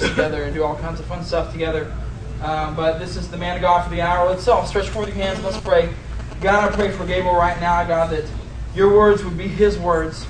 together and do all kinds of fun stuff together. Um, but this is the man of God for the hour. All stretch forth your hands. Let's pray. God, I pray for Gabriel right now, God, that your words would be his words.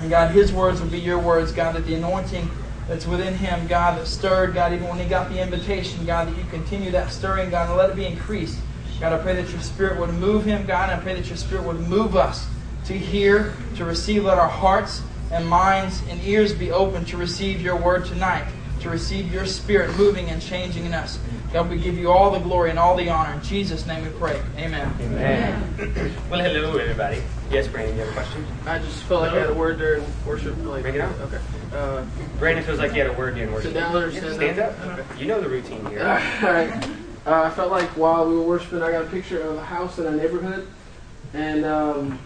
And God, his words would be your words, God, that the anointing that's within him, God, that stirred, God, even when he got the invitation, God, that you continue that stirring, God, and let it be increased. God, I pray that your spirit would move him, God, and I pray that your spirit would move us to hear, to receive. Let our hearts and minds and ears be open to receive your word tonight, to receive your spirit moving and changing in us. God, we give you all the glory and all the honor. In Jesus' name we pray. Amen. Amen. well, hello, everybody. Yes, Brandon, you have a question? I just felt like I had a word during worship. Like, Bring it out. Okay. Uh, Brandon feels like he had a word during worship. sit down or stand, Stand up. Okay. You know the routine All here. right. Uh, I felt like while we were worshiping, I got a picture of a house in a neighborhood, and um,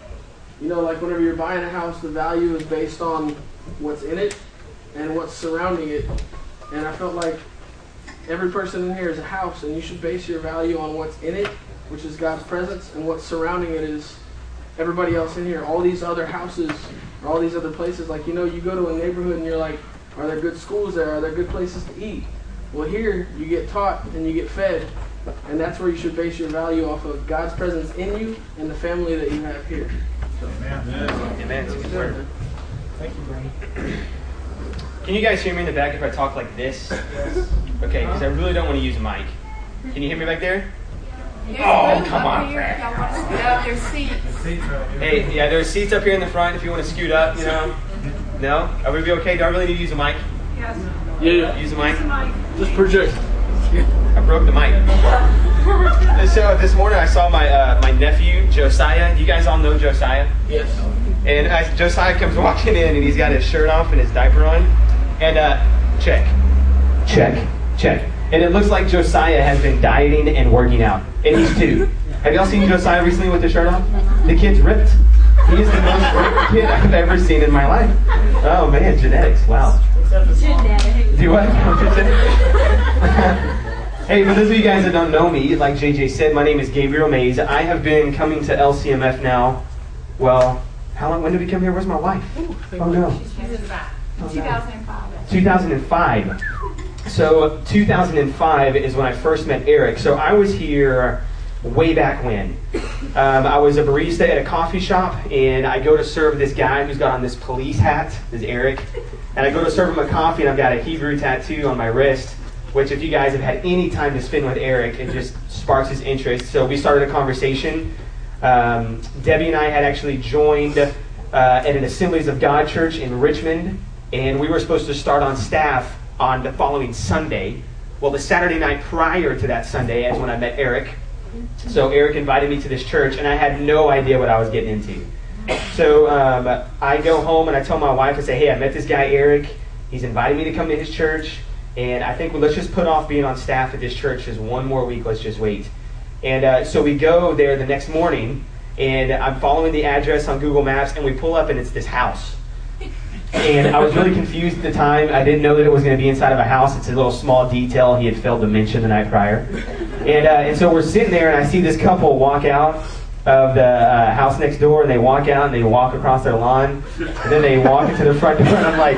you know, like whenever you're buying a house, the value is based on what's in it and what's surrounding it. And I felt like every person in here is a house, and you should base your value on what's in it, which is God's presence, and what's surrounding it is everybody else in here. All these other houses, or all these other places. Like you know, you go to a neighborhood and you're like, are there good schools there? Are there good places to eat? Well, here you get taught and you get fed, and that's where you should base your value off of God's presence in you and the family that you have here. So, Amen. It's a good. Thank you, Brandon. Can you guys hear me in the back if I talk like this? Okay, because I really don't want to use a mic. Can you hear me back there? Oh, come on, Frank. Y'all want to sit down your seats. Hey, yeah, there's seats up here in the front if you want to scoot up, you know. No? Are we be okay? Do I really need to use a mic? Yes. yeah, Use a mic? just project. I broke the mic. So this morning I saw my uh, my nephew Josiah. You guys all know Josiah. Yes. And I, Josiah comes walking in and he's got his shirt off and his diaper on. And uh, check, check, check. And it looks like Josiah has been dieting and working out. And he's two. Have y'all seen Josiah recently with the shirt off? The kid's ripped. He is the most ripped kid I've ever seen in my life. Oh man, genetics. Wow. Genetics. Do what? hey, for those of you guys that don't know me, like JJ said, my name is Gabriel Mays. I have been coming to LCMF now. Well, how long? When did we come here? Where's my wife? Oh no. 2005. 2005. So 2005 is when I first met Eric. So I was here way back when. Um, I was a barista at a coffee shop, and I go to serve this guy who's got on this police hat, this is Eric, and I go to serve him a coffee, and I've got a Hebrew tattoo on my wrist. Which, if you guys have had any time to spend with Eric, it just sparks his interest. So we started a conversation. Um, Debbie and I had actually joined uh, at an Assemblies of God church in Richmond, and we were supposed to start on staff on the following Sunday. Well, the Saturday night prior to that Sunday is when I met Eric. So Eric invited me to this church, and I had no idea what I was getting into. So um, I go home and I tell my wife, I say, hey, I met this guy Eric. He's invited me to come to his church, and I think well, let's just put off being on staff at this church just one more week. Let's just wait. And uh, so we go there the next morning, and I'm following the address on Google Maps, and we pull up, and it's this house. And I was really confused at the time. I didn't know that it was going to be inside of a house. It's a little small detail he had failed to mention the night prior. And, uh, and so we're sitting there, and I see this couple walk out of the uh, house next door, and they walk out, and they walk across their lawn, and then they walk into the front door, and I'm like,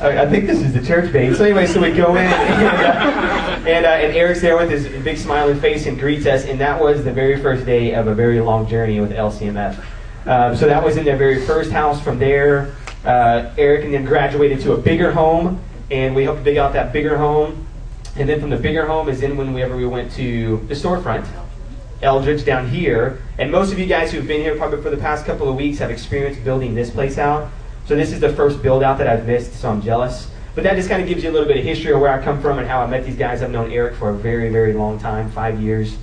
I, think this is the church, babe. So anyway, so we go in, and, uh, and, uh, and Eric's there with his big smiling face and greets us, and that was the very first day of a very long journey with LCMF. Um, so that was in their very first house. From there, uh, Eric and then graduated to a bigger home, and we helped dig out that bigger home. And then from the bigger home is then whenever we went to the storefront, Eldridge down here. And most of you guys who've been here probably for the past couple of weeks have experienced building this place out. So this is the first build out that I've missed, so I'm jealous. But that just kind of gives you a little bit of history of where I come from and how I met these guys. I've known Eric for a very, very long time, five years.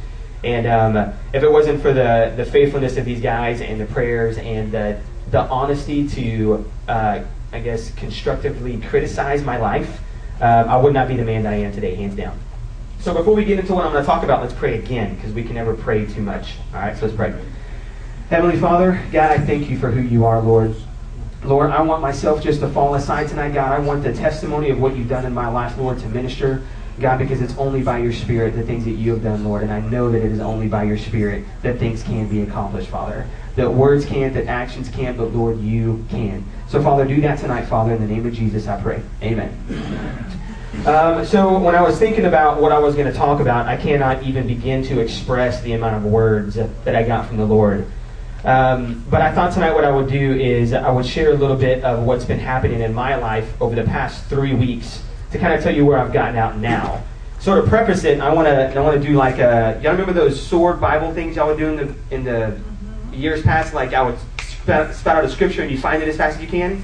And um, if it wasn't for the, the faithfulness of these guys and the prayers and the, the honesty to, uh, I guess, constructively criticize my life, um, I would not be the man that I am today, hands down. So before we get into what I'm going to talk about, let's pray again because we can never pray too much. All right, so let's pray. Heavenly Father, God, I thank you for who you are, Lord. Lord, I want myself just to fall aside tonight, God. I want the testimony of what you've done in my life, Lord, to minister. God, because it's only by your Spirit the things that you have done, Lord. And I know that it is only by your Spirit that things can be accomplished, Father. That words can't, that actions can't, but Lord, you can. So, Father, do that tonight, Father. In the name of Jesus, I pray. Amen. Um, so when I was thinking about what I was going to talk about, I cannot even begin to express the amount of words that I got from the Lord. Um, but I thought tonight what I would do is I would share a little bit of what's been happening in my life over the past three weeks to kind of tell you where I've gotten out now. So to preface it, I want to I want to do like a y'all remember those sword Bible things y'all would do in the in the years past? Like I would spout, spout out a scripture and you find it as fast as you can.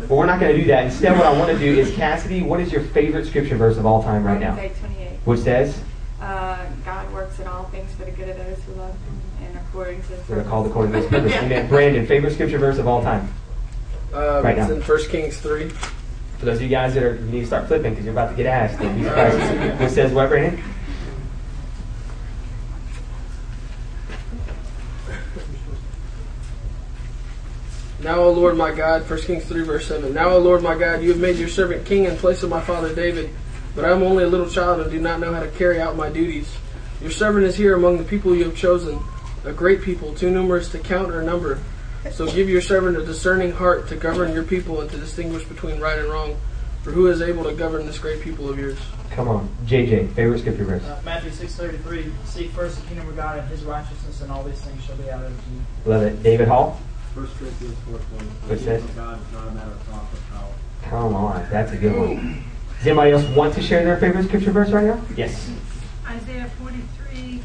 But we're not going to do that. Instead, what I want to do is Cassidy, what is your favorite scripture verse of all time right now? Romans 8:28. Which says, Uh, God works in all things for the good of those who love Him and according to His "We're called according to His purpose." Amen. Brandon, favorite scripture verse of all time. Um, Right it's now. in 1 Kings 3. For those of you guys that are, you need to start flipping because you're about to get asked. Don't be surprised. What says what, Brandon? Now, O Lord my God, 1 Kings 3, verse 7. Now, O Lord my God, you have made your servant king in place of my father David, but I am only a little child and do not know how to carry out my duties. Your servant is here among the people you have chosen, a great people, too numerous to count or number. So give your servant a discerning heart to govern your people and to distinguish between right and wrong. For who is able to govern this great people of yours? Come on, JJ, favorite scripture verse. Uh, Matthew 6.33, Seek first the kingdom of God and His righteousness, and all these things shall be added unto you. Love it. David Hall. First Corinthians four twenty. What's that? God is not a matter of talk but power. Come on, that's a good one. Does anybody else want to share their favorite scripture verse right now? Yes. Isaiah 43,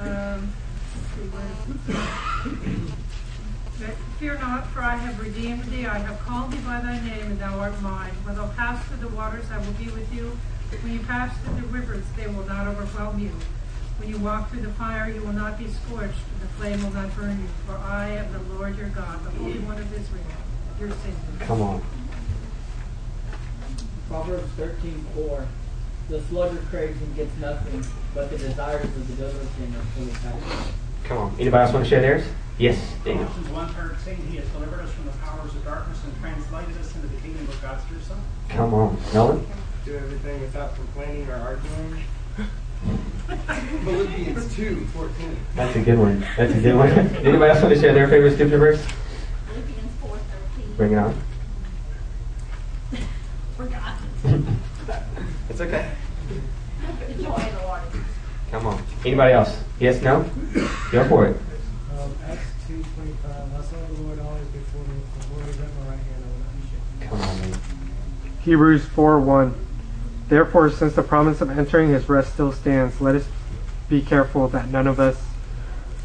um, let's see, where is it? But Fear not, for I have redeemed thee, I have called thee by thy name, and thou art mine. When thou pass through the waters, I will be with you. When you pass through the rivers, they will not overwhelm you. When you walk through the fire, you will not be scorched, and the flame will not burn you. For I am the Lord your God, the Holy One of Israel, your Savior. Come on. Proverbs thirteen four. The sluggard craves and gets nothing, but the desires of the diligent are fully satisfied. Come on. Anybody else want to share theirs? Yes, Daniel. Colossians 1 13, He has delivered us from the powers of darkness and translated us into the kingdom of God's dear Son. Come on. Nolan? Do everything without complaining or arguing. Philippians two fourteen. That's a good one. That's a good one. Anybody else want to share their favorite scripture verse? Philippians four thirteen. Bring it on. Forgot. It's okay. The joy of the Lord. Come on. Anybody else? Yes, no? Go for it. Um, Acts two twenty five. I saw the Lord always before me. The Lord is at my right hand. I will not be shaken. Come on, man. Hebrews 4 1. Therefore, since the promise of entering his rest still stands, let us be careful that none of us,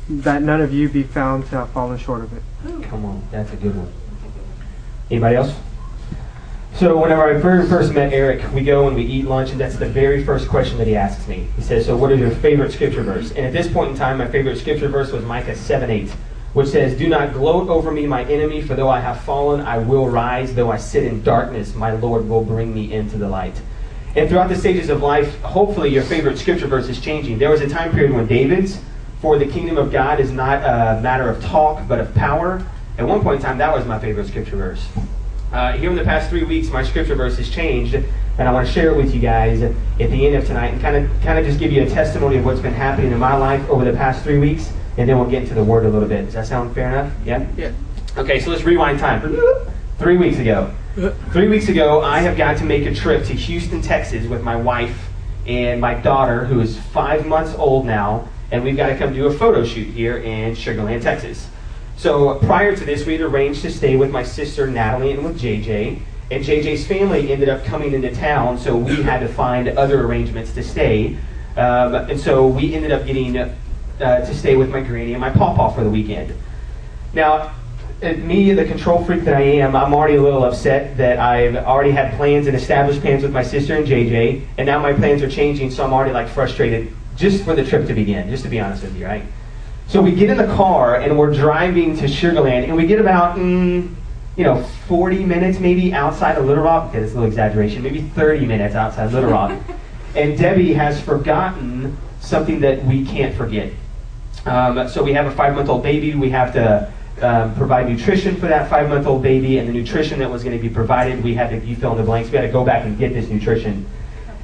that none of you be found to have fallen short of it. Come on. That's a good one. Anybody else? So whenever I very first met Eric, we go and we eat lunch, and that's the very first question that he asks me. He says, "So what is your favorite scripture verse?" And at this point in time, my favorite scripture verse was Micah seven eight, which says, "Do not gloat over me, my enemy, for though I have fallen, I will rise. Though I sit in darkness, my Lord will bring me into the light." And throughout the stages of life, hopefully your favorite scripture verse is changing. There was a time period when David's, "For the kingdom of God is not a matter of talk, but of power." At one point in time, that was my favorite scripture verse. Uh, here in the past three weeks, my scripture verse has changed, and I want to share it with you guys at the end of tonight, and kind of, kind of just give you a testimony of what's been happening in my life over the past three weeks, and then we'll get into the word a little bit. Does that sound fair enough? Yeah. Yeah. Okay, so let's rewind time. Three weeks ago. Three weeks ago, I have got to make a trip to Houston, Texas, with my wife and my daughter, who is five months old now, and we've got to come do a photo shoot here in Sugar Land, Texas. So prior to this, we had arranged to stay with my sister Natalie and with JJ. And JJ's family ended up coming into town, so we had to find other arrangements to stay. Um, and so we ended up getting uh, to stay with my granny and my pawpaw for the weekend. Now, me, the control freak that I am, I'm already a little upset that I've already had plans and established plans with my sister and JJ, and now my plans are changing, so I'm already like frustrated just for the trip to begin, just to be honest with you, right? So we get in the car and we're driving to Sugar Land, and we get about, mm, you know, 40 minutes maybe outside of Little Rock. Okay, that's a little exaggeration. Maybe 30 minutes outside of Little Rock. and Debbie has forgotten something that we can't forget. Um, so we have a five-month-old baby. We have to um, provide nutrition for that five-month-old baby, and the nutrition that was going to be provided, we had to, you fill in the blanks, we had to go back and get this nutrition.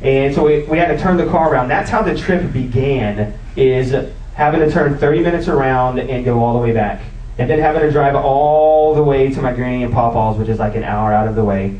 And so we, we had to turn the car around. That's how the trip began, is having to turn 30 minutes around and go all the way back. And then having to drive all the way to my granny and pawpaw's, which is like an hour out of the way.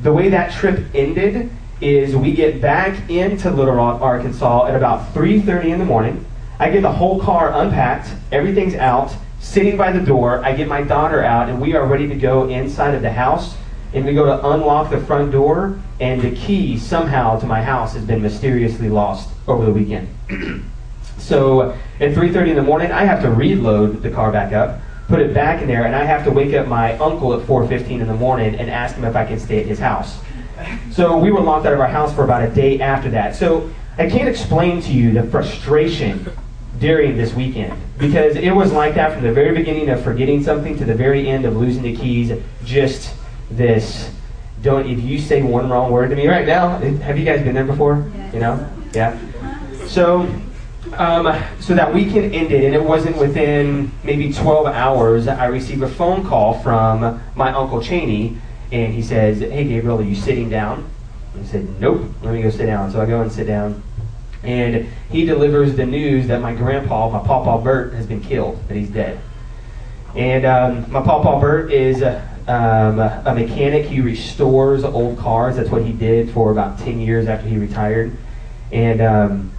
The way that trip ended is we get back into Little Rock, Arkansas at about 3:30 in the morning. I get the whole car unpacked, everything's out, sitting by the door. I get my daughter out, and we are ready to go inside of the house. And we go to unlock the front door, and the key somehow to my house has been mysteriously lost over the weekend. so at 3:30 in the morning, I have to reload the car back up, put it back in there, and I have to wake up my uncle at 4:15 in the morning and ask him if I can stay at his house. So we were locked out of our house for about a day after that. So I can't explain to you the frustration during this weekend because it was like that from the very beginning of forgetting something to the very end of losing the keys. Just this. Don't if you say one wrong word to me right now. Have you guys been there before? You know, yeah. So, um, so that weekend ended, and it wasn't within maybe 12 hours. I received a phone call from my uncle Cheney, and he says, "Hey Gabriel, are you sitting down?" And I said, "Nope. Let me go sit down." So I go and sit down, and he delivers the news that my grandpa, my pawpaw Bert, has been killed, that he's dead. And um, my pawpaw Bert is uh, um, a mechanic. He restores old cars. That's what he did for about 10 years after he retired. And um,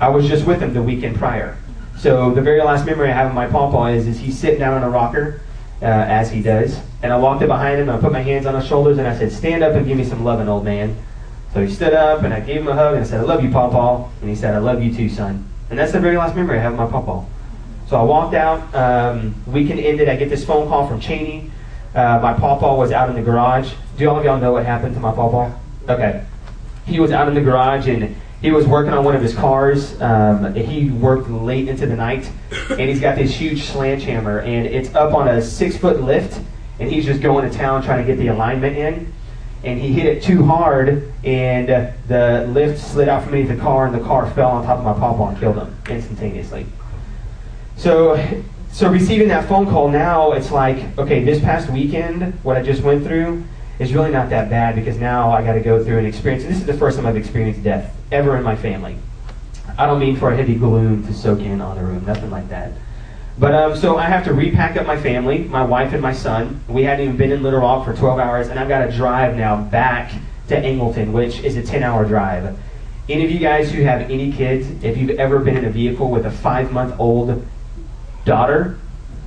I was just with him the weekend prior. So the very last memory I have of my pawpaw is, is he's sitting down on a rocker, uh, as he does. And I walked up behind him, and I put my hands on his shoulders, and I said, stand up and give me some loving, old man. So he stood up, and I gave him a hug, and I said, I love you, pawpaw. And he said, I love you too, son. And that's the very last memory I have of my pawpaw. So I walked out. Um, weekend ended. I get this phone call from Cheney. Uh, my pawpaw was out in the garage. Do all of y'all know what happened to my pawpaw? Okay. He was out in the garage and he was working on one of his cars. Um, he worked late into the night and he's got this huge sledgehammer and it's up on a six foot lift and he's just going to town trying to get the alignment in. And he hit it too hard and uh, the lift slid out from beneath the car and the car fell on top of my pawpaw and killed him instantaneously. So so receiving that phone call now, it's like, okay, this past weekend, what I just went through is really not that bad because now I got to go through an experience. And this is the first time I've experienced death ever in my family. I don't mean for a heavy gloom to soak in on the room, nothing like that. But um, so I have to repack up my family, my wife and my son. We hadn't even been in Little Rock for 12 hours, and I've got to drive now back to Angleton, which is a 10-hour drive. Any of you guys who have any kids, if you've ever been in a vehicle with a five-month-old daughter,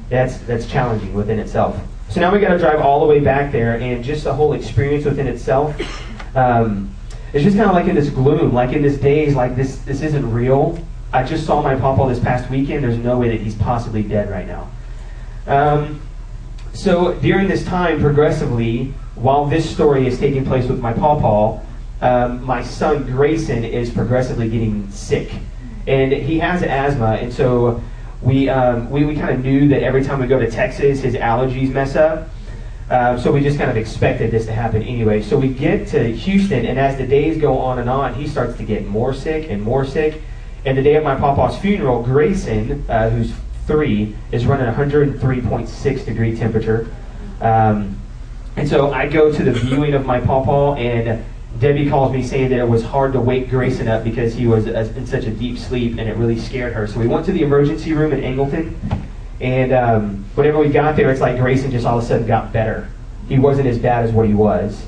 that's that's challenging within itself. So now we got to drive all the way back there, and just the whole experience within itself. Um, it's just kind of like in this gloom, like in this daze, like this this isn't real. I just saw my papa this past weekend. There's no way that he's possibly dead right now. Um, so during this time, progressively, while this story is taking place with my pawpaw, um, my son Grayson is progressively getting sick, and he has asthma, and so we, um, we, we kind of knew that every time we go to Texas, his allergies mess up. Uh, so we just kind of expected this to happen anyway. So we get to Houston, and as the days go on and on, he starts to get more sick and more sick. And the day of my papa's funeral, Grayson, uh, who's three, is running 103.6 degree temperature. Um, and so I go to the viewing of my papa, and Debbie calls me saying that it was hard to wake Grayson up because he was in such a deep sleep and it really scared her. So we went to the emergency room in Angleton, and um, whenever we got there, it's like Grayson just all of a sudden got better. He wasn't as bad as what he was.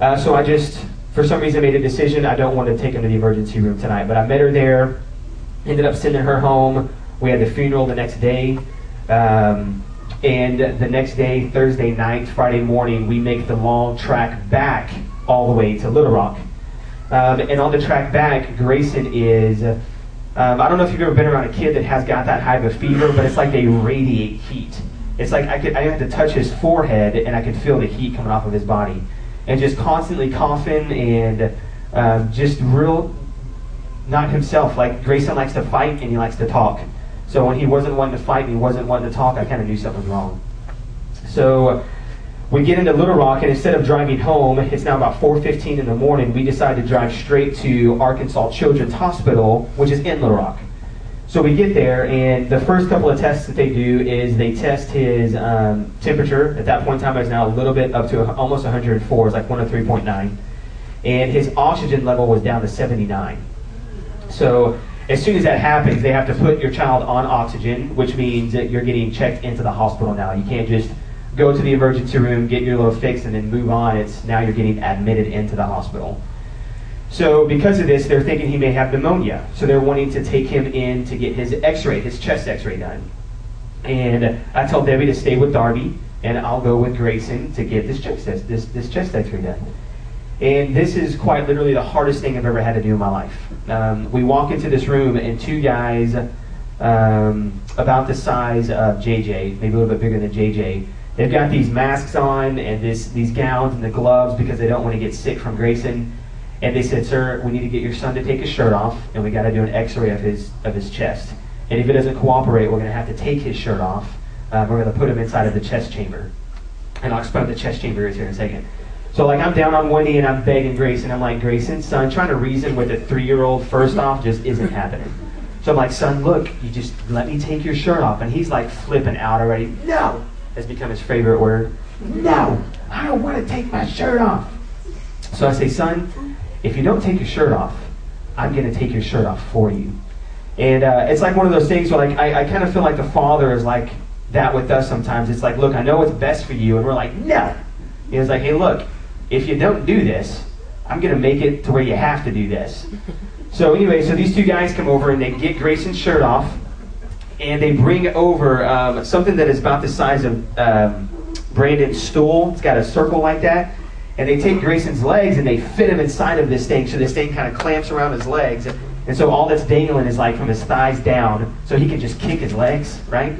Uh, so I just, for some reason, made a decision. I don't want to take him to the emergency room tonight, but I met her there, ended up sending her home. We had the funeral the next day. Um, and the next day, Thursday night, Friday morning, we make the long track back all the way to Little Rock. Um, and on the track back, Grayson is. Um, I don't know if you've ever been around a kid that has got that high of a fever, but it's like they radiate heat. It's like I could I had to touch his forehead and I could feel the heat coming off of his body, and just constantly coughing and um, just real not himself. Like Grayson likes to fight and he likes to talk. So when he wasn't wanting to fight and he wasn't wanting to talk, I kind of knew something was wrong. So we get into Little Rock, and instead of driving home, it's now about 4:15 in the morning. We decide to drive straight to Arkansas Children's Hospital, which is in Little Rock. So we get there, and the first couple of tests that they do is they test his um, temperature. At that point in time, it's now a little bit up to almost 104. It's like 103.9, and his oxygen level was down to 79. So as soon as that happens, they have to put your child on oxygen, which means that you're getting checked into the hospital now. You can't just go to the emergency room, get your little fix, and then move on. It's now you're getting admitted into the hospital. So because of this, they're thinking he may have pneumonia. So they're wanting to take him in to get his X-ray, his chest X-ray done. And I told Debbie to stay with Darby, and I'll go with Grayson to get this chest this this chest X-ray done. And this is quite literally the hardest thing I've ever had to do in my life. Um, we walk into this room, and two guys um, about the size of JJ, maybe a little bit bigger than JJ, they've got these masks on and this these gowns and the gloves because they don't want to get sick from Grayson. And they said, "Sir, we need to get your son to take his shirt off, and we got to do an X-ray of his of his chest. And if it doesn't cooperate, we're going to have to take his shirt off. Uh, we're going to put him inside of the chest chamber. And I'll explain what the chest chamber is here in a second. So like I'm down on one knee and I'm begging Grayson. I'm like, Grayson, son, trying to reason with a three-year-old first off just isn't happening. So I'm like, son, look, you just let me take your shirt off. And he's like flipping out already. No, has become his favorite word. No, I don't want to take my shirt off. So I say, son, if you don't take your shirt off, I'm going to take your shirt off for you. And uh, it's like one of those things where like I, I kind of feel like the father is like that with us sometimes. It's like, look, I know what's best for you, and we're like, no. And it's like, hey, look, if you don't do this, I'm going to make it to where you have to do this. So anyway, so these two guys come over and they get Grayson's shirt off, and they bring over um, something that is about the size of um, Brandon's stool. It's got a circle like that. And they take Grayson's legs and they fit him inside of this thing, so this thing kind of clamps around his legs. And so all that's dangling is like from his thighs down, so he can just kick his legs, right?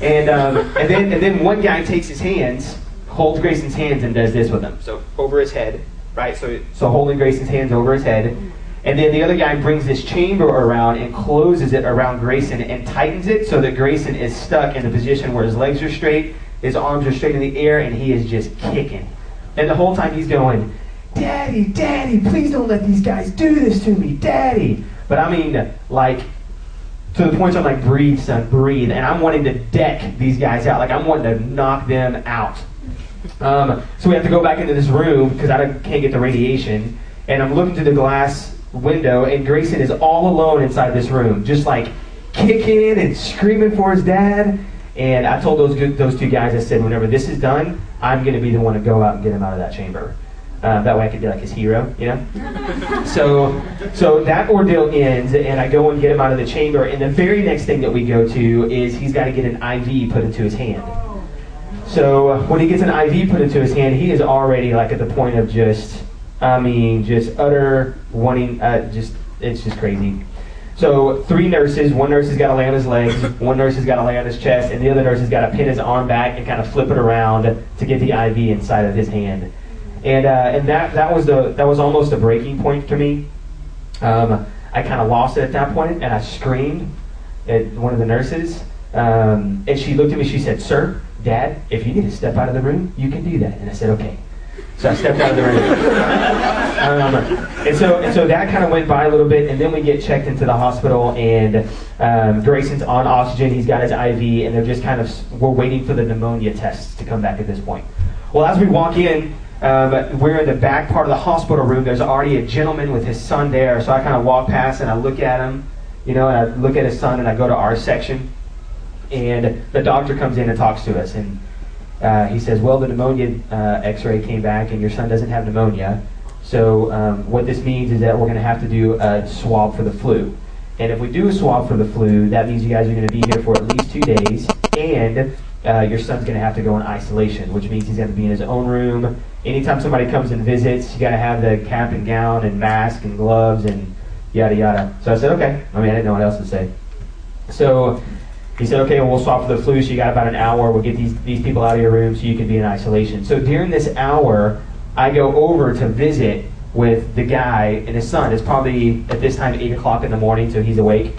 And um, and then and then one guy takes his hands, holds Grayson's hands, and does this with him. So over his head, right? So so holding Grayson's hands over his head. And then the other guy brings this chamber around and closes it around Grayson and tightens it so that Grayson is stuck in the position where his legs are straight, his arms are straight in the air, and he is just kicking. And the whole time he's going, Daddy, Daddy, please don't let these guys do this to me, Daddy. But I mean, like, to the point where I'm like, breathe, son, breathe. And I'm wanting to deck these guys out. Like, I'm wanting to knock them out. Um, so we have to go back into this room because I can't get the radiation. And I'm looking through the glass window, and Grayson is all alone inside this room, just like kicking and screaming for his dad. And I told those good, those two guys, I said, whenever this is done, I'm going to be the one to go out and get him out of that chamber. Uh, that way I could be like his hero, you know? so, so that ordeal ends, and I go and get him out of the chamber. And the very next thing that we go to is he's got to get an IV put into his hand. So when he gets an IV put into his hand, he is already like at the point of just, I mean, just utter wanting, uh, just it's just crazy. So three nurses, one nurse has got to lay on his legs, one nurse has got to lay on his chest, and the other nurse has got to pin his arm back and kind of flip it around to get the IV inside of his hand. And uh, and that that was the that was almost a breaking point for me. Um, I kind of lost it at that point, and I screamed at one of the nurses. Um, and she looked at me. She said, "Sir, Dad, if you need to step out of the room, you can do that." And I said, "Okay." So I stepped out of the room. um, and so and so that kind of went by a little bit, and then we get checked into the hospital, and um, Grayson's on oxygen. He's got his IV, and they're just kind of we're waiting for the pneumonia tests to come back at this point. Well, as we walk in, um, we're in the back part of the hospital room. There's already a gentleman with his son there. So I kind of walk past and I look at him, you know, and I look at his son and I go to our section. And the doctor comes in and talks to us. And uh, he says, Well, the pneumonia uh, x ray came back and your son doesn't have pneumonia. So um, what this means is that we're going to have to do a swab for the flu. And if we do a swab for the flu, that means you guys are going to be here for at least two days. And uh, your son's going to have to go in isolation, which means he's going to be in his own room. Anytime somebody comes and visits, you got to have the cap and gown and mask and gloves and yada yada. So I said, okay. I mean, I didn't know what else to say. So he said, okay, well, we'll swap for the flu. So you got about an hour. We'll get these, these people out of your room so you can be in isolation. So during this hour, I go over to visit with the guy and his son. It's probably at this time 8 o'clock in the morning, so he's awake.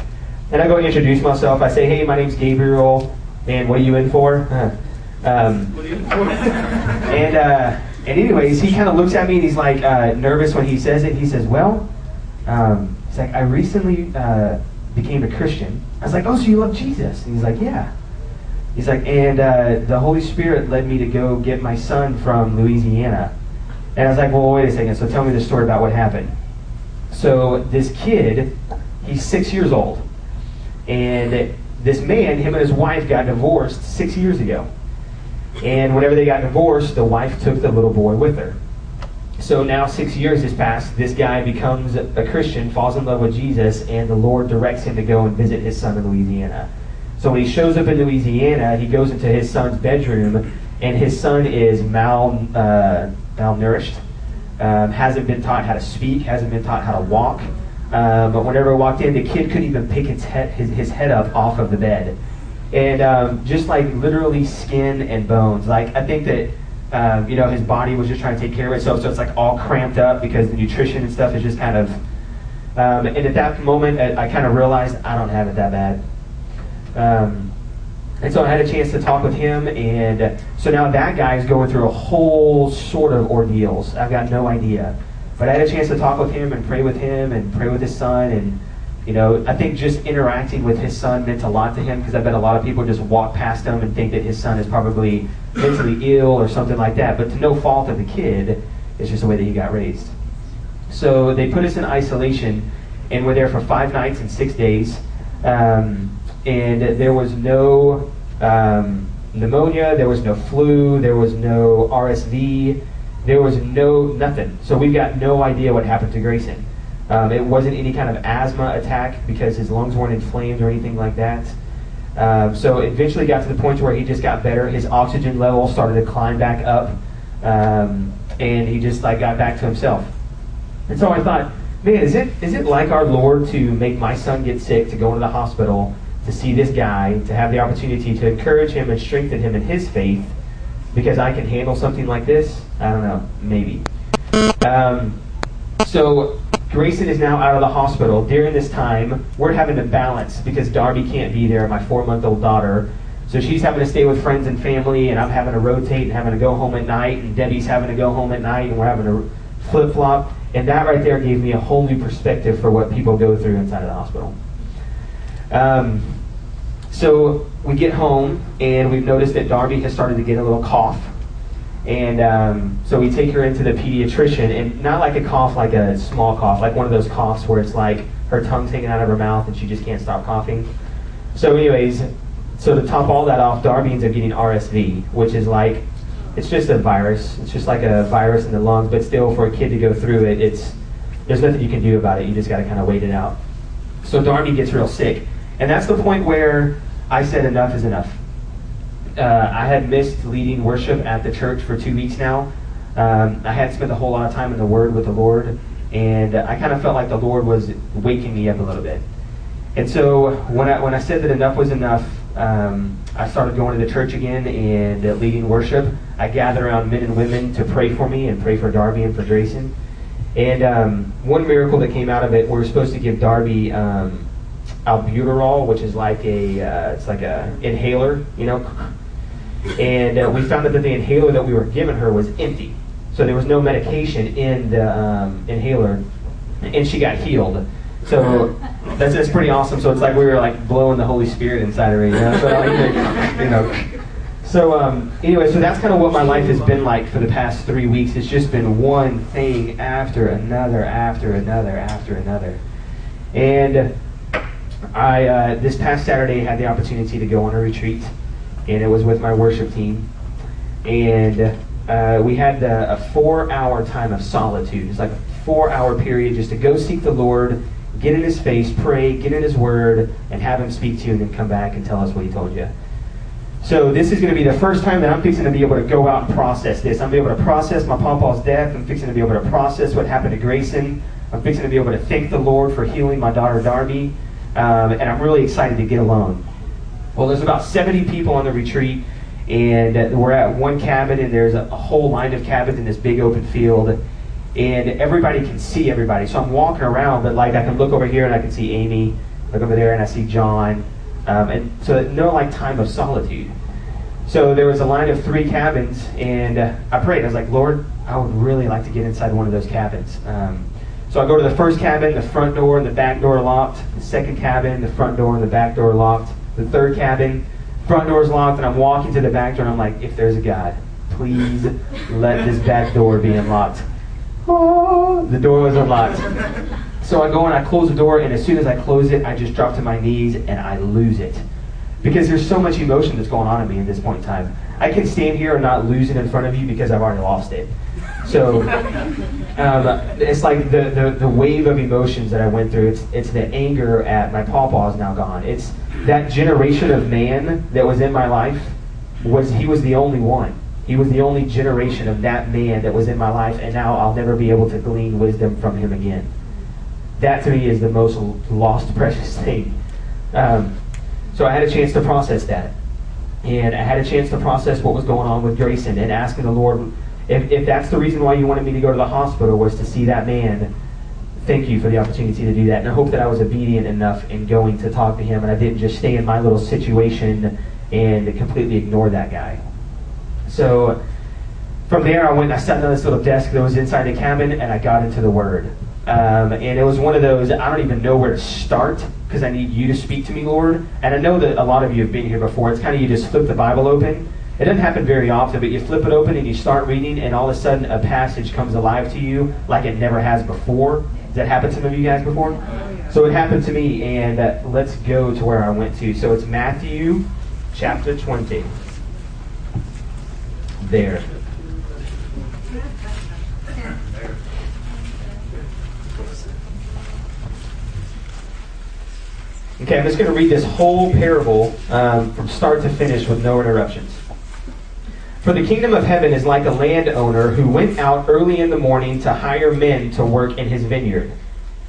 And I go and introduce myself. I say, hey, my name's Gabriel. And what are you in for? Um, and, uh, and anyways, he kind of looks at me and he's like uh, nervous when he says it. He says, well, um, he's like, I recently uh, became a Christian. I was like, oh, so you love Jesus? And he's like, yeah. He's like, and uh, the Holy Spirit led me to go get my son from Louisiana. And I was like, well, wait a second. So tell me the story about what happened. So this kid, he's six years old. And this man, him and his wife got divorced six years ago. And whenever they got divorced, the wife took the little boy with her. So now six years has passed. This guy becomes a Christian, falls in love with Jesus, and the Lord directs him to go and visit his son in Louisiana. So when he shows up in Louisiana, he goes into his son's bedroom, and his son is mal, uh, malnourished, um, hasn't been taught how to speak, hasn't been taught how to walk. Um, but whenever I walked in, the kid couldn't even pick his head, his, his head up off of the bed. And um, just like literally skin and bones. Like, I think that um, you know, his body was just trying to take care of itself, so it's like all cramped up because the nutrition and stuff is just kind of. Um, and at that moment, I, I kind of realized I don't have it that bad. Um, and so I had a chance to talk with him, and so now that guy is going through a whole sort of ordeals. I've got no idea. But I had a chance to talk with him and pray with him and pray with his son. And, you know, I think just interacting with his son meant a lot to him because I bet a lot of people just walk past him and think that his son is probably mentally ill or something like that. But to no fault of the kid, it's just the way that he got raised. So they put us in isolation, and we're there for five nights and six days. Um, and there was no um, pneumonia, there was no flu, there was no RSV, there was no nothing. So we've got no idea what happened to Grayson. Um, it wasn't any kind of asthma attack because his lungs weren't inflamed or anything like that. Um, so eventually got to the point where he just got better. His oxygen level started to climb back up, um, and he just like got back to himself. And so I thought, man, is it is it like our Lord to make my son get sick, to go into the hospital, to see this guy, to have the opportunity to encourage him and strengthen him in his faith, because I can handle something like this? I don't know, maybe. Um, so Grayson is now out of the hospital. During this time, we're having to balance because Darby can't be there, my four month old daughter. So she's having to stay with friends and family, and I'm having to rotate and having to go home at night, and Debbie's having to go home at night, and we're having to flip flop. And that right there gave me a whole new perspective for what people go through inside of the hospital. Um, so we get home, and we've noticed that Darby has started to get a little cough. And um, so we take her into the pediatrician, and not like a cough, like a small cough, like one of those coughs where it's like her tongue's hanging out of her mouth and she just can't stop coughing. So, anyways, so to top all that off, Darby ends up getting RSV, which is like, it's just a virus. It's just like a virus in the lungs, but still, for a kid to go through it, it's there's nothing you can do about it. You just got to kind of wait it out. So Darby gets real sick, and that's the point where I said enough is enough uh, I had missed leading worship at the church for two weeks now. Um, I had spent a whole lot of time in the Word with the Lord, and I kind of felt like the Lord was waking me up a little bit. And so when I when I said that enough was enough, um, I started going to the church again and uh, leading worship. I gathered around men and women to pray for me and pray for Darby and for Grayson. And um, one miracle that came out of it, we were supposed to give Darby um, albuterol, which is like a uh, it's like a inhaler, you know and uh, we found out that the inhaler that we were giving her was empty. So there was no medication in the um, inhaler, and she got healed. So that's, that's pretty awesome. So it's like we were like blowing the Holy Spirit inside her, you know. So, you know. So um, anyway, so that's kind of what my life has been like for the past three weeks. It's just been one thing after another, after another, after another. And I uh, this past Saturday had the opportunity to go on a retreat and it was with my worship team. And uh, we had a, a four hour time of solitude. It's like a four hour period just to go seek the Lord, get in His face, pray, get in His Word, and have Him speak to you, and then come back and tell us what He told you. So this is going to be the first time that I'm fixing to be able to go out and process this. I'm be able to process my Papa's death. I'm fixing to be able to process what happened to Grayson. I'm fixing to be able to thank the Lord for healing my daughter Darby. Um, and I'm really excited to get alone. Well, there's about 70 people on the retreat, and we're at one cabin, and there's a, whole line of cabins in this big open field, and everybody can see everybody. So I'm walking around, but like I can look over here and I can see Amy, look over there and I see John, um, and so no like time of solitude. So there was a line of three cabins, and uh, I prayed. I was like, Lord, I would really like to get inside one of those cabins. Um, so I go to the first cabin, the front door and the back door locked. The second cabin, the front door and the back door locked the third cabin. Front door's locked, and I'm walking to the back door, and I'm like, if there's a God, please let this back door be unlocked. Oh, the door was unlocked. So I go and I close the door, and as soon as I close it, I just drop to my knees and I lose it. Because there's so much emotion that's going on in me at this point in time. I can stand here and not lose it in front of you because I've already lost it. So um, it's like the, the, the wave of emotions that I went through. It's, it's the anger at my pawpaw is now gone. It's that generation of man that was in my life was he was the only one. He was the only generation of that man that was in my life, and now I'll never be able to glean wisdom from him again. That to me is the most lost, precious thing. Um, so I had a chance to process that. And I had a chance to process what was going on with Grayson and asking the Lord if, if that's the reason why you wanted me to go to the hospital was to see that man. Thank you for the opportunity to do that. And I hope that I was obedient enough in going to talk to him and I didn't just stay in my little situation and completely ignore that guy. So from there, I went I sat on this little desk that was inside the cabin and I got into the Word. Um, and it was one of those, I don't even know where to start because I need you to speak to me, Lord. And I know that a lot of you have been here before. It's kind of you just flip the Bible open. It doesn't happen very often, but you flip it open and you start reading, and all of a sudden a passage comes alive to you like it never has before. That happen to some of you guys before? So it happened to me, and uh, let's go to where I went to. So it's Matthew chapter 20. There. Okay, I'm just going to read this whole parable um, from start to finish with no interruptions. For the kingdom of heaven is like a landowner who went out early in the morning to hire men to work in his vineyard.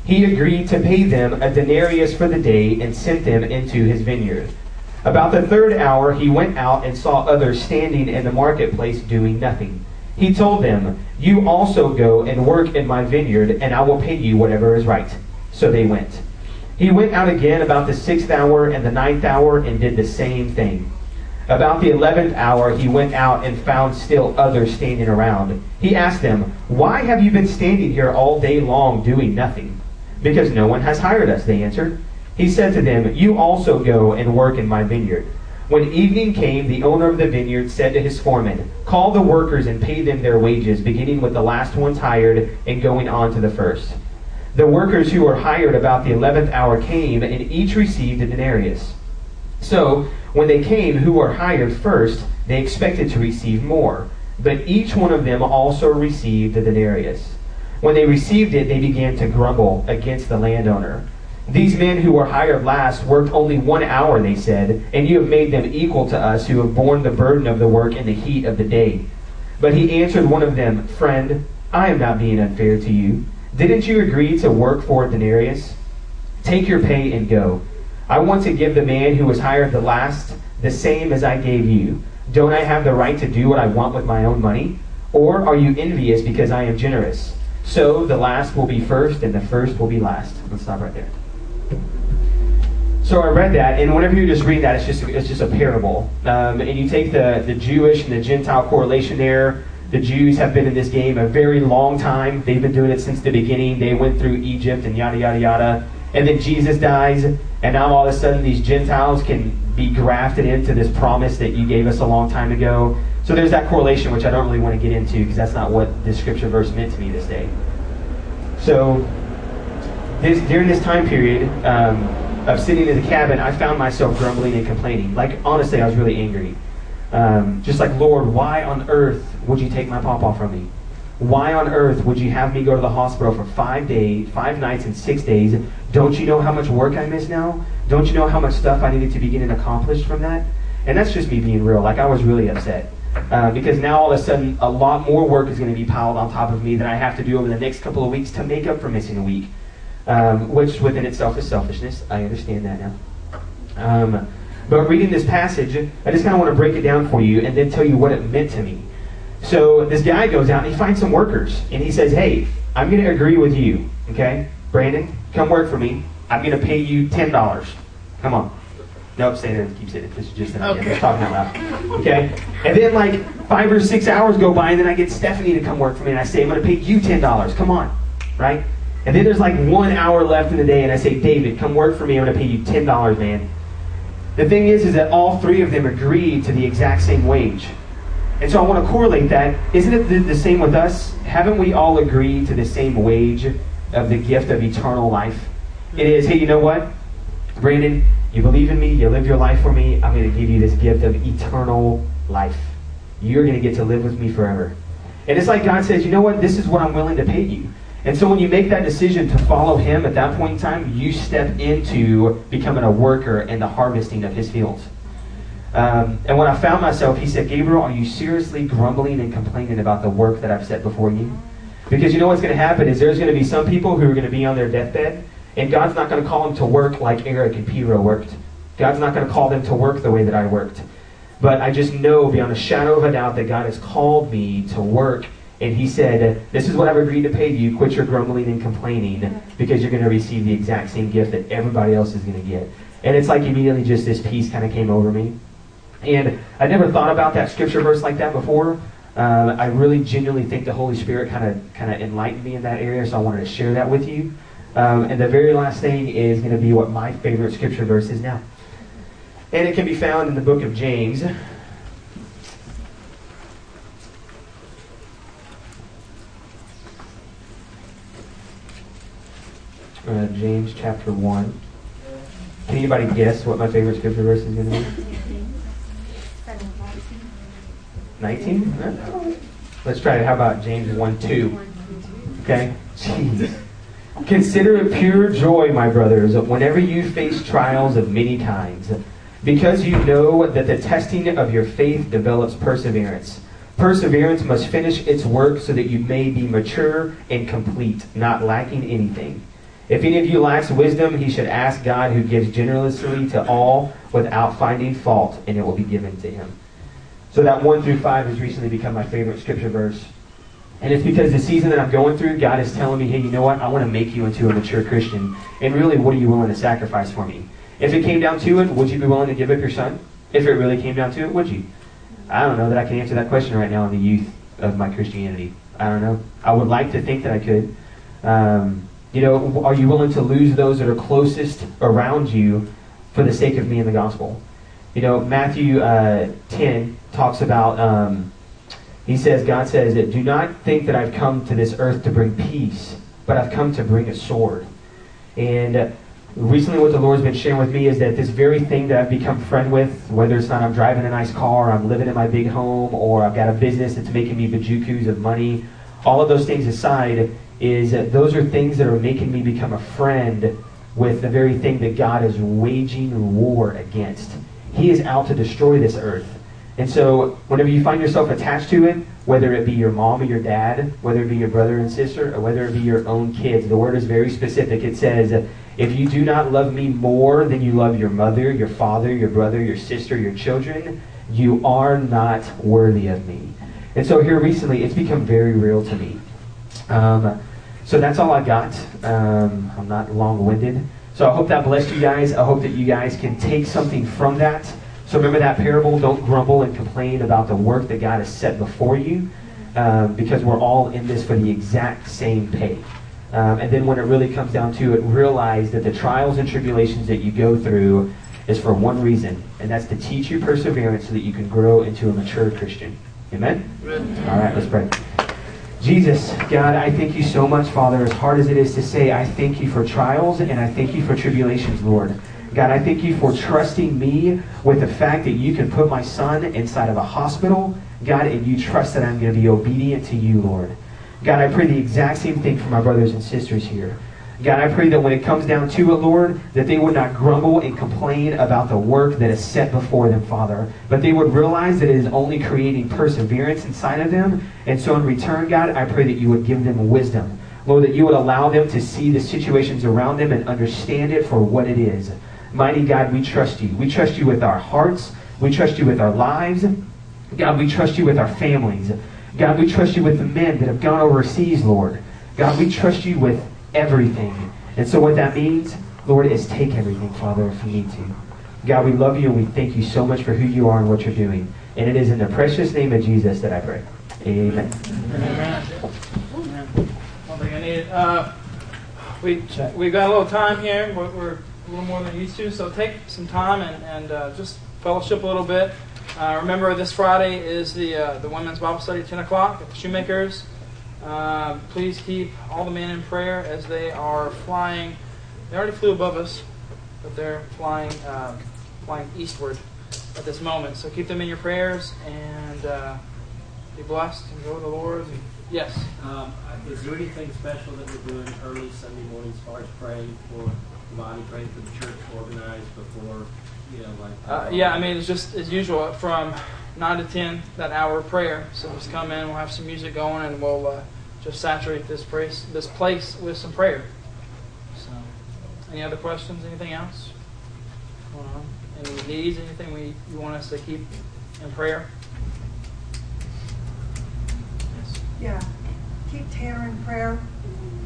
He agreed to pay them a denarius for the day and sent them into his vineyard. About the third hour, he went out and saw others standing in the marketplace doing nothing. He told them, You also go and work in my vineyard, and I will pay you whatever is right. So they went. He went out again about the sixth hour and the ninth hour and did the same thing. About the eleventh hour, he went out and found still others standing around. He asked them, Why have you been standing here all day long doing nothing? Because no one has hired us, they answered. He said to them, You also go and work in my vineyard. When evening came, the owner of the vineyard said to his foreman, Call the workers and pay them their wages, beginning with the last ones hired and going on to the first. The workers who were hired about the eleventh hour came, and each received a denarius. So, when they came who were hired first, they expected to receive more. But each one of them also received a denarius. When they received it, they began to grumble against the landowner. These men who were hired last worked only one hour, they said, and you have made them equal to us who have borne the burden of the work in the heat of the day. But he answered one of them, Friend, I am not being unfair to you. Didn't you agree to work for a denarius? Take your pay and go. I want to give the man who was hired the last the same as I gave you. Don't I have the right to do what I want with my own money? Or are you envious because I am generous? So the last will be first, and the first will be last. Let's stop right there. So I read that, and whenever you just read that, it's just it's just a parable. Um, and you take the the Jewish and the Gentile correlation there. The Jews have been in this game a very long time. They've been doing it since the beginning. They went through Egypt and yada yada yada. And then Jesus dies, and now all of a sudden these Gentiles can be grafted into this promise that you gave us a long time ago. So there's that correlation, which I don't really want to get into because that's not what this scripture verse meant to me this day. So this during this time period. Um, of sitting in the cabin, I found myself grumbling and complaining. Like, honestly, I was really angry. Um, just like, Lord, why on earth would you take my pawpaw from me? Why on earth would you have me go to the hospital for five days, five nights, and six days? Don't you know how much work I miss now? Don't you know how much stuff I needed to be getting accomplished from that? And that's just me being real. Like, I was really upset. Uh, because now all of a sudden, a lot more work is going to be piled on top of me that I have to do over the next couple of weeks to make up for missing a week um, which within itself is selfishness. I understand that now. Um, but reading this passage, I just kind of want to break it down for you and then tell you what it meant to me. So this guy goes out and he finds some workers and he says, "Hey, I'm going to agree with you, okay, Brandon, come work for me. I'm going to pay you ten dollars. Come on." Nope, stay there. Keep sitting. This is just an idea. I'm just talking out loud. Okay? And then like five or six hours go by, and then I get Stephanie to come work for me, and I say, I'm going to pay you ten dollars. Come on, right? And then there's like one hour left in the day, and I say, David, come work for me. I'm going to pay you ten dollars, man. The thing is, is that all three of them agreed to the exact same wage. And so I want to correlate that. Isn't it the, the same with us? Haven't we all agreed to the same wage of the gift of eternal life? It is, hey, you know what? Brandon, you believe in me, you live your life for me, I'm going to give you this gift of eternal life. You're going to get to live with me forever. And it's like God says, you know what? This is what I'm willing to pay you. And so when you make that decision to follow Him at that point in time, you step into becoming a worker in the harvesting of His fields. Um, and when I found myself, He said, Gabriel, are you seriously grumbling and complaining about the work that I've set before you? Because you know what's going to happen is there's going to be some people who are going to be on their deathbed, and God's not going to call them to work like Eric and Piro worked. God's not going to call them to work the way that I worked. But I just know beyond a shadow of a doubt that God has called me to work. And He said, This is what I've agreed to pay you. Quit your grumbling and complaining because you're going to receive the exact same gift that everybody else is going to get. And it's like immediately just this peace kind of came over me. And I never thought about that scripture verse like that before. Uh, I really genuinely think the Holy Spirit kind of kind of enlightened me in that area, so I wanted to share that with you. Um, and the very last thing is going to be what my favorite scripture verse is now. And it can be found in the book of James. Uh, James chapter 1. Can anybody guess what my favorite scripture verse is going to be? 19? Let's try it. How about James 1 2? Okay? Jeez. Consider it pure joy, my brothers, whenever you face trials of many kinds, because you know that the testing of your faith develops perseverance. Perseverance must finish its work so that you may be mature and complete, not lacking anything. If any of you lacks wisdom, he should ask God, who gives generously to all without finding fault, and it will be given to him. So that 1 through 5 has recently become my favorite scripture verse. And it's because the season that I'm going through, God is telling me, hey, you know what? I want to make you into a mature Christian. And really, what are you willing to sacrifice for me? If it came down to it, would you be willing to give up your son? If it really came down to it, would you? I don't know that I can answer that question right now in the youth of my Christianity. I don't know. I would like to think that I could. Um, you know, are you willing to lose those that are closest around you for the sake of me and the gospel? You know, Matthew uh, 10 talks about, um, he says, God says that do not think that I've come to this earth to bring peace, but I've come to bring a sword. And recently what the Lord's been sharing with me is that this very thing that I've become friend with, whether it's not I'm driving a nice car, I'm living in my big home, or I've got a business that's making me bajukus of money, all of those things aside, is that those are things that are making me become a friend with the very thing that God is waging war against. He is out to destroy this earth. And so, whenever you find yourself attached to it, whether it be your mom or your dad, whether it be your brother and sister, or whether it be your own kids, the word is very specific. It says, if you do not love me more than you love your mother, your father, your brother, your sister, your children, you are not worthy of me. And so, here recently, it's become very real to me. Um, so, that's all I got. Um, I'm not long winded. So, I hope that blessed you guys. I hope that you guys can take something from that. So remember that parable. Don't grumble and complain about the work that God has set before you, um, because we're all in this for the exact same pay. Um, and then when it really comes down to it, realize that the trials and tribulations that you go through is for one reason, and that's to teach you perseverance so that you can grow into a mature Christian. Amen? Amen. All right, let's pray. Jesus, God, I thank you so much, Father, as hard as it is to say, I thank you for trials and I thank you for tribulations, Lord. God, I thank you for trusting me with the fact that you can put my son inside of a hospital. God, and you trust that I'm going to be obedient to you, Lord. God, I pray the exact same thing for my brothers and sisters here. God, I pray that when it comes down to it, Lord, that they would not grumble and complain about the work that is set before them, Father, but they would realize that it is only creating perseverance inside of them. And so in return, God, I pray that you would give them wisdom. Lord, that you would allow them to see the situations around them and understand it for what it is. Mighty God, we trust you. We trust you with our hearts. We trust you with our lives. God, we trust you with our families. God, we trust you with the men that have gone overseas, Lord. God, we trust you with everything. And so what that means, Lord, is take everything, Father, if you need to. God, we love you and we thank you so much for who you are and what you're doing. And it is in the precious name of Jesus that I pray. Amen. Amen. One thing I needed. Uh, we we got a little time here. We're, we're a little more than used to. So take some time and, and uh, just fellowship a little bit. Uh, remember, this Friday is the uh, the women's Bible study at 10 o'clock at the Shoemakers. Uh, please keep all the men in prayer as they are flying. They already flew above us, but they're flying uh, flying eastward at this moment. So keep them in your prayers and uh, be blessed and go to the Lord. Yes. Um, is there anything special that we're doing early Sunday morning as far as praying for the body, praying for the church organized before, you know, like? Uh, yeah, I mean, it's just as usual from 9 to 10, that hour of prayer. So just come in, we'll have some music going, and we'll uh, just saturate this place, this place with some prayer. So, any other questions? Anything else? Going on? Any needs? Anything we you want us to keep in prayer? Yes. Yeah. Keep Tanner in prayer.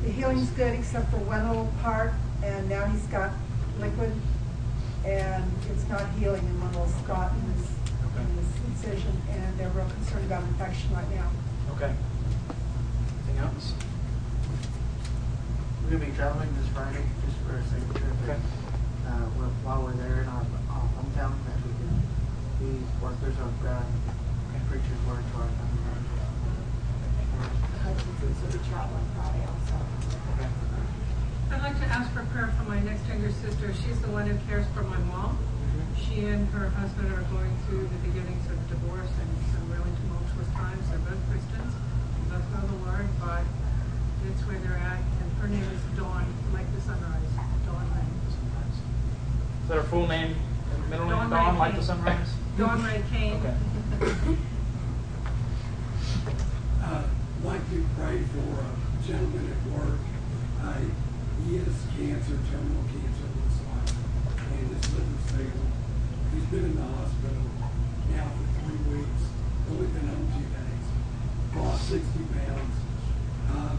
The healing's good except for one little part, and now he's got liquid, and it's not healing in one little spot in his, in his incision, and they're real concerned about infection right now. Okay. Anything else? We're gonna be traveling this Friday just for a signature. Okay. Uh, well, while we're there in our, our hometown, that we can be workers of God, and preachers word to our family. Hudson's will be traveling Friday also. I'd like to ask for prayer for my next younger sister. She's the one who cares for my mom. She and her husband are going through the beginnings of divorce and some really tumultuous times. They're both Christians, they both know the Lord, but it's where they're at. And her name is Dawn, like the sunrise. Dawn Ray. Is that her full name? Middle name? Dawn Ray Dawn, like Kane. the sunrise? Dawn Ray Kane. Okay. Uh, like to pray for a gentleman at work. Uh, he has cancer, terminal cancer, it looks like, and his liver's failing. He's been in the hospital now for three weeks, only been home two days. Lost 60 pounds. Uh,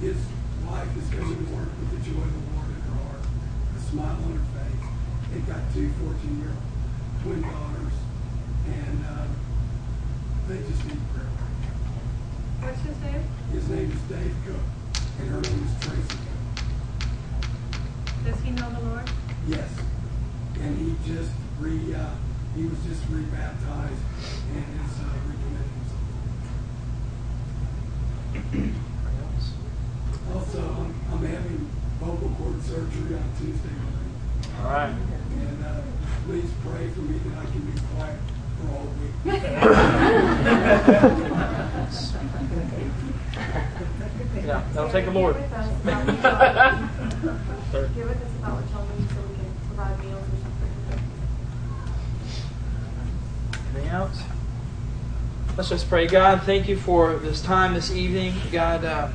his wife is coming to work with the joy of the Lord in her heart, a smile on her face. They've got two 14-year-old twin daughters, and uh, they just need prayer. What's his name? His name is Dave Cook, and her name is Tracy Cook. Does he know the Lord? Yes. And he just re, uh, he was just rebaptized and is uh, recommitted himself. Also, I'm, I'm having vocal cord surgery on Tuesday morning. All right. And uh, please pray for me that I can be quiet for all week. Yeah, that'll take the Lord. Give with us about what y'all need so we can provide meals or something. Anything else? Let's just pray. God, thank you for this time this evening. God, uh,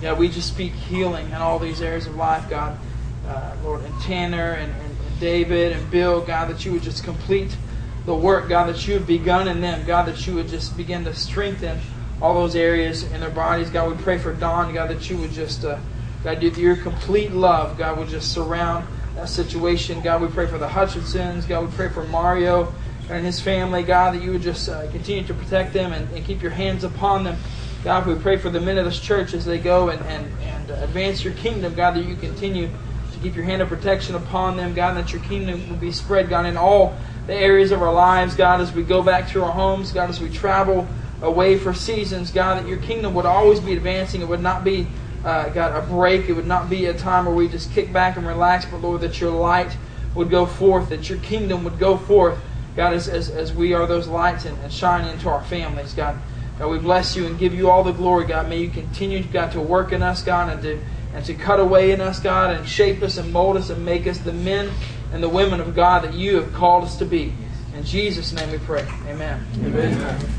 yeah, we just speak healing in all these areas of life, God. Uh, Lord, and Tanner and, and, David and Bill, God, that you would just complete the work, God, that you have begun in them. God, that you would just begin to strengthen all those areas in their bodies. God, we pray for Dawn, God, that you would just, uh, God, your complete love, God, would just surround that situation. God, we pray for the Hutchinsons. God, we pray for Mario and his family, God, that you would just uh, continue to protect them and, and, keep your hands upon them. God, we pray for the men of this church as they go and, and, and advance your kingdom, God, that you continue to keep your hand of protection upon them, God, that your kingdom will be spread, God, in all the areas of our lives, God, as we go back to our homes, God, as we travel away for seasons, God, that your kingdom would always be advancing. It would not be, uh, God, a break. It would not be a time where we just kick back and relax, but Lord, that your light would go forth, that your kingdom would go forth, God, as, as, as we are those lights and, and shine into our families, God. God, we bless you and give you all the glory, God. May you continue, God, to work in us, God, and to and to cut away in us, God, and shape us and mold us and make us the men and the women of God that you have called us to be. In Jesus' name we pray. Amen. Amen. Amen.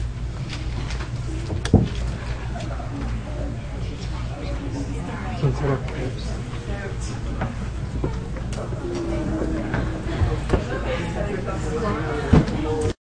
Consider.